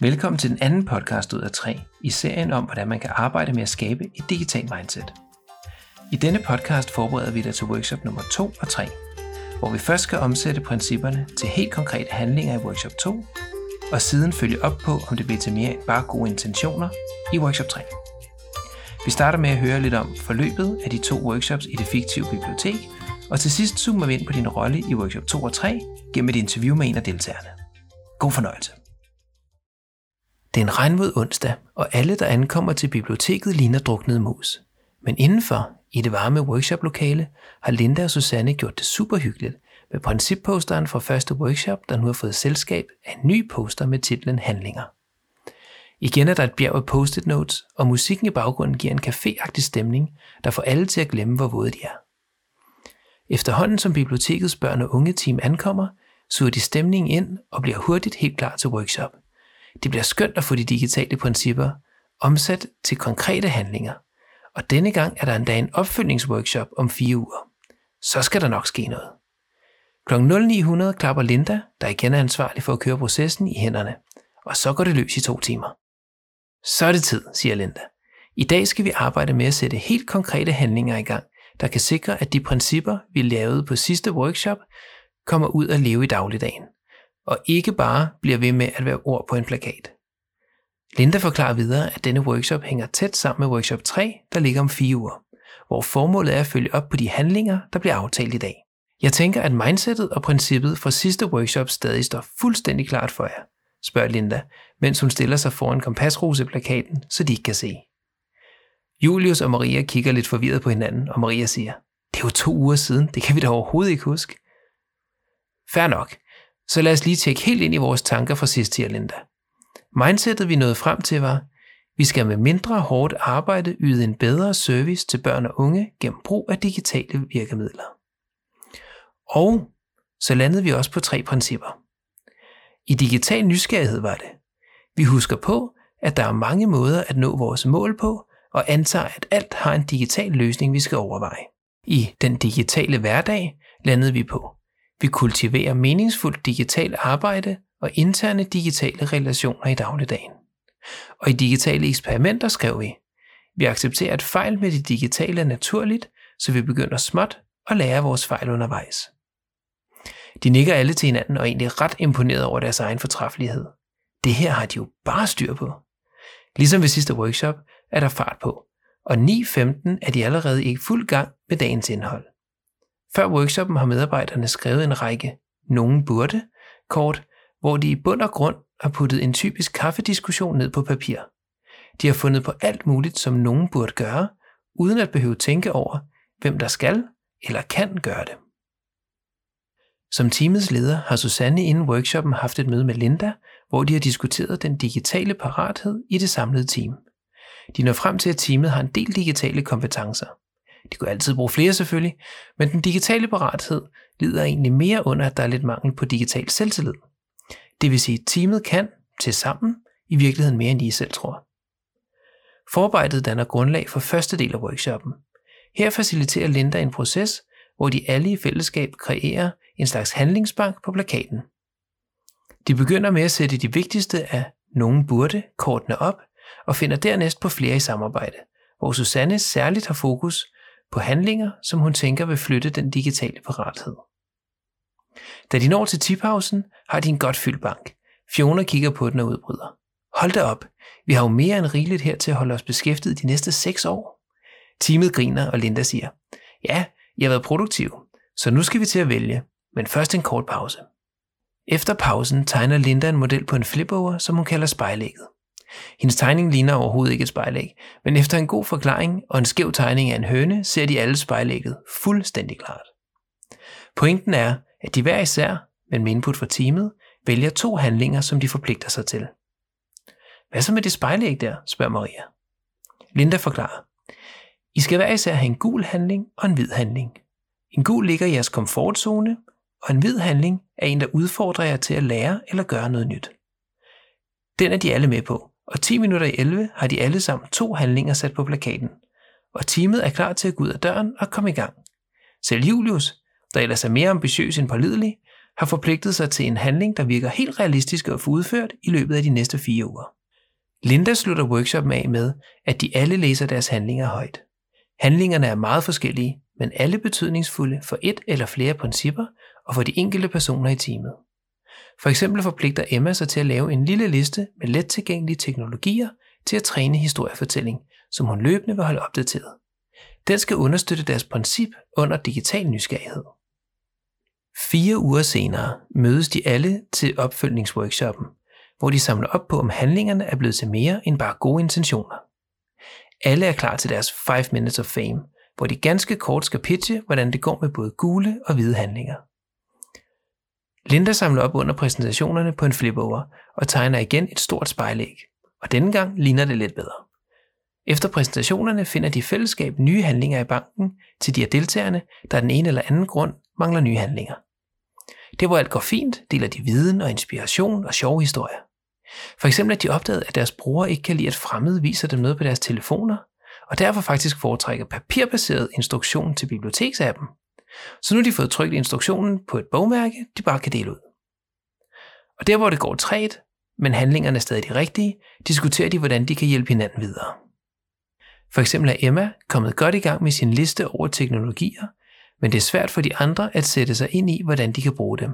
Velkommen til den anden podcast ud af tre i serien om, hvordan man kan arbejde med at skabe et digitalt mindset. I denne podcast forbereder vi dig til workshop nummer 2 og 3, hvor vi først skal omsætte principperne til helt konkrete handlinger i workshop 2, og siden følge op på, om det bliver til mere end bare gode intentioner i workshop 3. Vi starter med at høre lidt om forløbet af de to workshops i det fiktive bibliotek, og til sidst zoomer vi ind på din rolle i workshop 2 og 3 gennem et interview med en af deltagerne. God fornøjelse. Det er en regnvåd onsdag, og alle, der ankommer til biblioteket, ligner druknede mus. Men indenfor, i det varme workshoplokale, har Linda og Susanne gjort det super hyggeligt med principposteren fra første workshop, der nu har fået selskab af en ny poster med titlen Handlinger. Igen er der et bjerg af post-it notes, og musikken i baggrunden giver en caféagtig stemning, der får alle til at glemme, hvor våde de er. Efterhånden som bibliotekets børn og unge team ankommer, suger de stemningen ind og bliver hurtigt helt klar til workshop. Det bliver skønt at få de digitale principper omsat til konkrete handlinger, og denne gang er der endda en opfølgningsworkshop om fire uger. Så skal der nok ske noget. Kl. 0900 klapper Linda, der igen er ansvarlig for at køre processen, i hænderne, og så går det løs i to timer. Så er det tid, siger Linda. I dag skal vi arbejde med at sætte helt konkrete handlinger i gang, der kan sikre, at de principper, vi lavede på sidste workshop, kommer ud at leve i dagligdagen, og ikke bare bliver ved med at være ord på en plakat. Linda forklarer videre, at denne workshop hænger tæt sammen med workshop 3, der ligger om fire uger, hvor formålet er at følge op på de handlinger, der bliver aftalt i dag. Jeg tænker, at mindsetet og princippet fra sidste workshop stadig står fuldstændig klart for jer, spørger Linda, mens hun stiller sig foran kompasroseplakaten, så de ikke kan se. Julius og Maria kigger lidt forvirret på hinanden, og Maria siger, det er jo to uger siden, det kan vi da overhovedet ikke huske. Fær nok, så lad os lige tjekke helt ind i vores tanker fra sidst, her, Linda. Mindsetet vi nåede frem til var, vi skal med mindre hårdt arbejde yde en bedre service til børn og unge gennem brug af digitale virkemidler. Og så landede vi også på tre principper. I digital nysgerrighed var det. Vi husker på, at der er mange måder at nå vores mål på, og antager, at alt har en digital løsning, vi skal overveje. I den digitale hverdag landede vi på. Vi kultiverer meningsfuldt digitalt arbejde og interne digitale relationer i dagligdagen. Og i digitale eksperimenter skrev vi, vi accepterer, at fejl med det digitale er naturligt, så vi begynder småt at lære vores fejl undervejs. De nikker alle til hinanden og er egentlig ret imponeret over deres egen fortræffelighed. Det her har de jo bare styr på. Ligesom ved sidste workshop er der fart på, og 9.15 er de allerede i fuld gang med dagens indhold. Før workshoppen har medarbejderne skrevet en række nogen burde kort, hvor de i bund og grund har puttet en typisk kaffediskussion ned på papir. De har fundet på alt muligt, som nogen burde gøre, uden at behøve tænke over, hvem der skal eller kan gøre det. Som teamets leder har Susanne inden workshoppen haft et møde med Linda, hvor de har diskuteret den digitale parathed i det samlede team. De når frem til, at teamet har en del digitale kompetencer. De kunne altid bruge flere selvfølgelig, men den digitale parathed lider egentlig mere under, at der er lidt mangel på digital selvtillid. Det vil sige, at teamet kan, til sammen, i virkeligheden mere end I selv tror. Forarbejdet danner grundlag for første del af workshoppen. Her faciliterer Linda en proces, hvor de alle i fællesskab kreerer en slags handlingsbank på plakaten. De begynder med at sætte de vigtigste af nogen burde kortene op, og finder dernæst på flere i samarbejde, hvor Susanne særligt har fokus på handlinger, som hun tænker vil flytte den digitale parathed. Da de når til tipausen, har de en godt fyldt bank. Fiona kigger på den og udbryder. Hold da op, vi har jo mere end rigeligt her til at holde os beskæftiget de næste seks år. Teamet griner, og Linda siger, ja, I har været produktiv, så nu skal vi til at vælge, men først en kort pause. Efter pausen tegner Linda en model på en flipover, som hun kalder spejlægget. Hendes tegning ligner overhovedet ikke et spejlæg, men efter en god forklaring og en skæv tegning af en høne, ser de alle spejlægget fuldstændig klart. Pointen er, at de hver især, men med input fra teamet, vælger to handlinger, som de forpligter sig til. Hvad så med det spejlæg der, spørger Maria. Linda forklarer. I skal hver især have en gul handling og en hvid handling. En gul ligger i jeres komfortzone, og en hvid handling er en, der udfordrer jer til at lære eller gøre noget nyt. Den er de alle med på, og 10 minutter i 11 har de alle sammen to handlinger sat på plakaten, og teamet er klar til at gå ud af døren og komme i gang. Selv Julius, der ellers er mere ambitiøs end pålidelig, har forpligtet sig til en handling, der virker helt realistisk at få udført i løbet af de næste fire uger. Linda slutter workshoppen af med, at de alle læser deres handlinger højt. Handlingerne er meget forskellige, men alle betydningsfulde for et eller flere principper og for de enkelte personer i teamet. For eksempel forpligter Emma sig til at lave en lille liste med let tilgængelige teknologier til at træne historiefortælling, som hun løbende vil holde opdateret. Den skal understøtte deres princip under digital nysgerrighed. Fire uger senere mødes de alle til opfølgningsworkshoppen, hvor de samler op på, om handlingerne er blevet til mere end bare gode intentioner. Alle er klar til deres 5 Minutes of Fame, hvor de ganske kort skal pitche, hvordan det går med både gule og hvide handlinger. Linda samler op under præsentationerne på en flipover og tegner igen et stort spejlæg, og denne gang ligner det lidt bedre. Efter præsentationerne finder de fællesskab nye handlinger i banken til de af deltagerne, der af den ene eller anden grund mangler nye handlinger. Det hvor alt går fint, deler de viden og inspiration og sjove historier. For eksempel at de opdagede, at deres brugere ikke kan lide, at fremmede viser dem noget på deres telefoner, og derfor faktisk foretrækker papirbaseret instruktion til biblioteksappen. Så nu har de fået trykt instruktionen på et bogmærke, de bare kan dele ud. Og der hvor det går træt, men handlingerne er stadig de rigtige, diskuterer de, hvordan de kan hjælpe hinanden videre. For eksempel er Emma kommet godt i gang med sin liste over teknologier, men det er svært for de andre at sætte sig ind i, hvordan de kan bruge dem.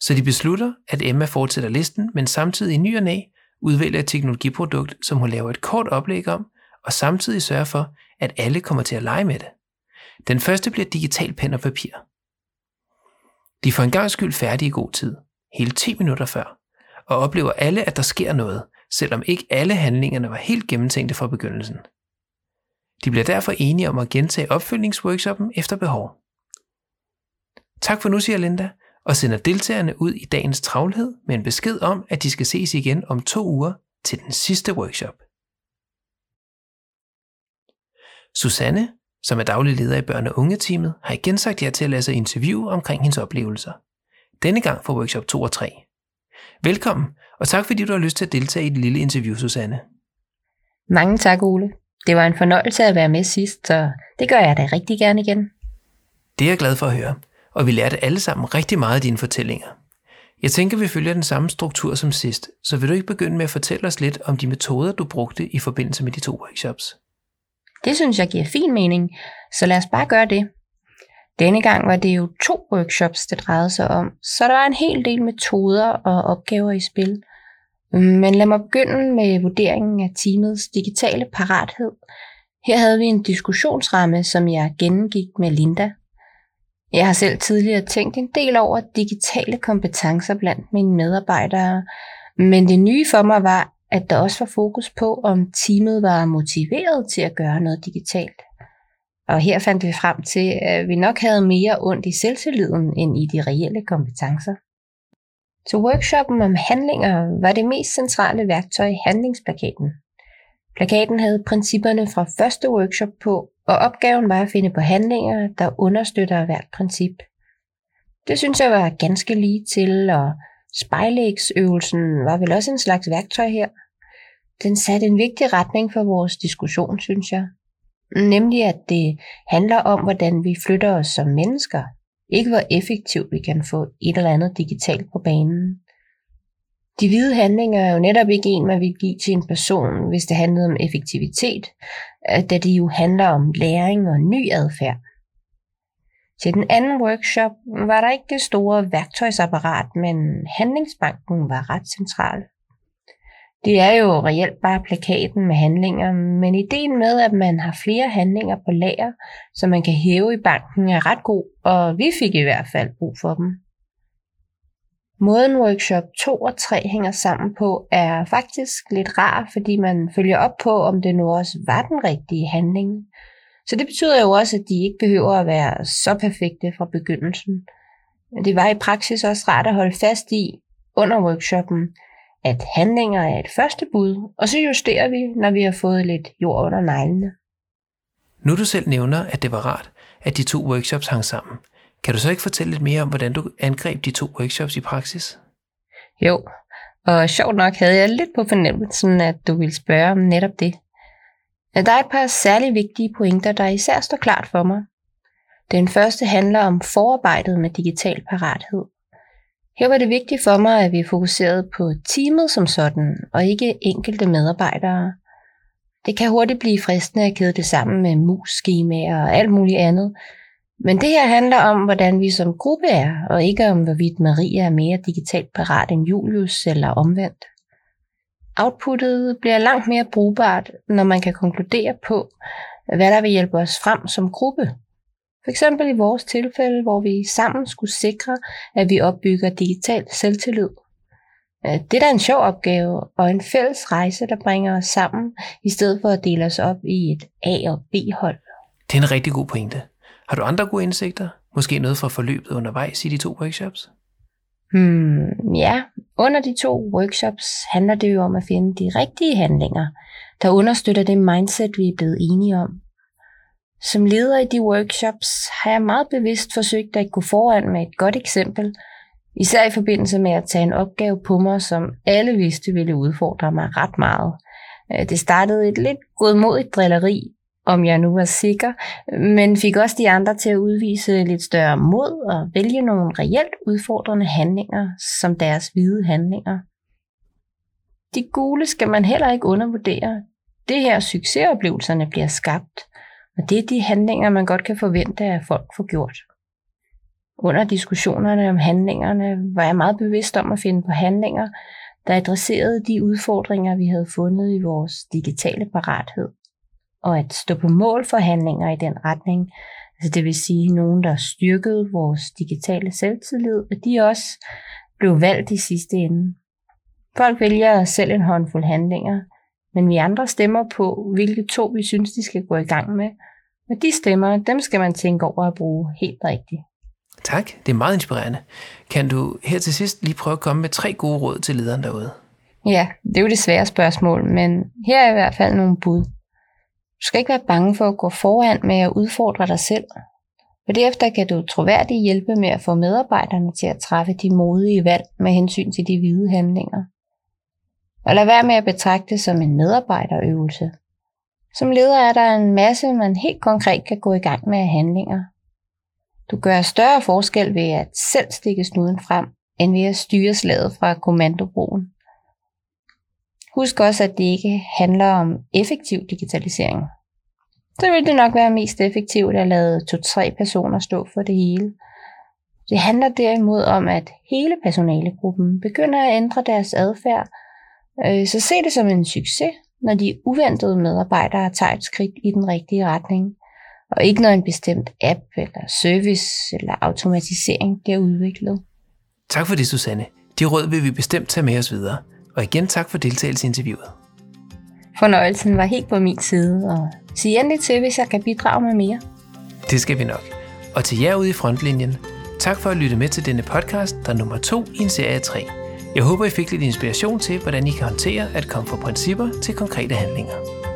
Så de beslutter, at Emma fortsætter listen, men samtidig i ny og næ udvælger et teknologiprodukt, som hun laver et kort oplæg om, og samtidig sørger for, at alle kommer til at lege med det. Den første bliver digital pen og papir. De får en gang skyld færdig i god tid, hele 10 minutter før, og oplever alle, at der sker noget, selvom ikke alle handlingerne var helt gennemtænkte fra begyndelsen. De bliver derfor enige om at gentage opfølgningsworkshoppen efter behov. Tak for nu, siger Linda, og sender deltagerne ud i dagens travlhed med en besked om, at de skal ses igen om to uger til den sidste workshop. Susanne, som er daglig leder i børne- og ungeteamet, har igen sagt ja til at lade sig interviewe omkring hendes oplevelser. Denne gang for workshop 2 og 3. Velkommen, og tak fordi du har lyst til at deltage i det lille interview, Susanne. Mange tak, Ole. Det var en fornøjelse at være med sidst, så det gør jeg da rigtig gerne igen. Det er jeg glad for at høre, og vi lærte alle sammen rigtig meget af dine fortællinger. Jeg tænker, vi følger den samme struktur som sidst, så vil du ikke begynde med at fortælle os lidt om de metoder, du brugte i forbindelse med de to workshops? Det synes jeg giver fin mening, så lad os bare gøre det. Denne gang var det jo to workshops, det drejede sig om, så der var en hel del metoder og opgaver i spil. Men lad mig begynde med vurderingen af teamets digitale parathed. Her havde vi en diskussionsramme, som jeg gennemgik med Linda. Jeg har selv tidligere tænkt en del over digitale kompetencer blandt mine medarbejdere, men det nye for mig var, at der også var fokus på, om teamet var motiveret til at gøre noget digitalt. Og her fandt vi frem til, at vi nok havde mere ondt i selvtilliden end i de reelle kompetencer. Til workshoppen om handlinger var det mest centrale værktøj i handlingsplakaten. Plakaten havde principperne fra første workshop på, og opgaven var at finde på handlinger, der understøtter hvert princip. Det synes jeg var ganske lige til, og spejlægsøvelsen var vel også en slags værktøj her. Den satte en vigtig retning for vores diskussion, synes jeg. Nemlig at det handler om, hvordan vi flytter os som mennesker, ikke hvor effektivt vi kan få et eller andet digitalt på banen. De hvide handlinger er jo netop ikke en, man vil give til en person, hvis det handlede om effektivitet, da det jo handler om læring og ny adfærd. Til den anden workshop var der ikke det store værktøjsapparat, men handlingsbanken var ret central. Det er jo reelt bare plakaten med handlinger, men ideen med, at man har flere handlinger på lager, som man kan hæve i banken, er ret god, og vi fik i hvert fald brug for dem. Måden workshop 2 og 3 hænger sammen på er faktisk lidt rar, fordi man følger op på, om det nu også var den rigtige handling. Så det betyder jo også, at de ikke behøver at være så perfekte fra begyndelsen. Det var i praksis også rart at holde fast i under workshoppen, at handlinger er et første bud, og så justerer vi, når vi har fået lidt jord under neglene. Nu du selv nævner, at det var rart, at de to workshops hang sammen. Kan du så ikke fortælle lidt mere om, hvordan du angreb de to workshops i praksis? Jo, og sjovt nok havde jeg lidt på fornemmelsen, at du ville spørge om netop det. Der er et par særlig vigtige pointer, der især står klart for mig. Den første handler om forarbejdet med digital parathed. Her var det vigtigt for mig, at vi fokuserede på teamet som sådan, og ikke enkelte medarbejdere. Det kan hurtigt blive fristende at kede det sammen med mus, skemaer og alt muligt andet, men det her handler om, hvordan vi som gruppe er, og ikke om, hvorvidt Maria er mere digitalt parat end Julius eller omvendt. Outputtet bliver langt mere brugbart, når man kan konkludere på, hvad der vil hjælpe os frem som gruppe. For eksempel i vores tilfælde, hvor vi sammen skulle sikre, at vi opbygger digital selvtillid. Øh, det er da en sjov opgave og en fælles rejse, der bringer os sammen, i stedet for at dele os op i et A- og B-hold. Det er en rigtig god pointe. Har du andre gode indsigter? Måske noget fra forløbet undervejs i de to workshops? Hmm, ja, under de to workshops handler det jo om at finde de rigtige handlinger, der understøtter det mindset, vi er blevet enige om. Som leder i de workshops har jeg meget bevidst forsøgt at gå foran med et godt eksempel, især i forbindelse med at tage en opgave på mig, som alle vidste ville udfordre mig ret meget. Øh, det startede et lidt godmodigt drilleri, om jeg nu var sikker, men fik også de andre til at udvise lidt større mod og vælge nogle reelt udfordrende handlinger som deres hvide handlinger. De gule skal man heller ikke undervurdere. Det her succesoplevelserne bliver skabt, og det er de handlinger, man godt kan forvente, at folk får gjort. Under diskussionerne om handlingerne var jeg meget bevidst om at finde på handlinger, der adresserede de udfordringer, vi havde fundet i vores digitale parathed og at stå på mål for handlinger i den retning. Altså det vil sige nogen, der styrkede vores digitale selvtillid, og de også blev valgt i sidste ende. Folk vælger selv en håndfuld handlinger, men vi andre stemmer på, hvilke to vi synes, de skal gå i gang med. Og de stemmer, dem skal man tænke over at bruge helt rigtigt. Tak, det er meget inspirerende. Kan du her til sidst lige prøve at komme med tre gode råd til lederen derude? Ja, det er jo det svære spørgsmål, men her er i hvert fald nogle bud. Du skal ikke være bange for at gå foran med at udfordre dig selv. For derefter kan du troværdigt hjælpe med at få medarbejderne til at træffe de modige valg med hensyn til de hvide handlinger. Og lad være med at betragte det som en medarbejderøvelse. Som leder er der en masse, man helt konkret kan gå i gang med af handlinger. Du gør større forskel ved at selv stikke snuden frem, end ved at styre slaget fra kommandobroen. Husk også, at det ikke handler om effektiv digitalisering. Så vil det nok være mest effektivt at lade to-tre personer stå for det hele. Det handler derimod om, at hele personalegruppen begynder at ændre deres adfærd, øh, så se det som en succes, når de uventede medarbejdere tager et skridt i den rigtige retning, og ikke når en bestemt app eller service eller automatisering bliver udviklet. Tak for det, Susanne. De råd vil vi bestemt tage med os videre. Og igen tak for deltagelse i interviewet. Fornøjelsen var helt på min side, og sig endelig til, hvis jeg kan bidrage med mere. Det skal vi nok. Og til jer ude i frontlinjen, tak for at lytte med til denne podcast, der er nummer to i en serie 3. Jeg håber, I fik lidt inspiration til, hvordan I kan håndtere at komme fra principper til konkrete handlinger.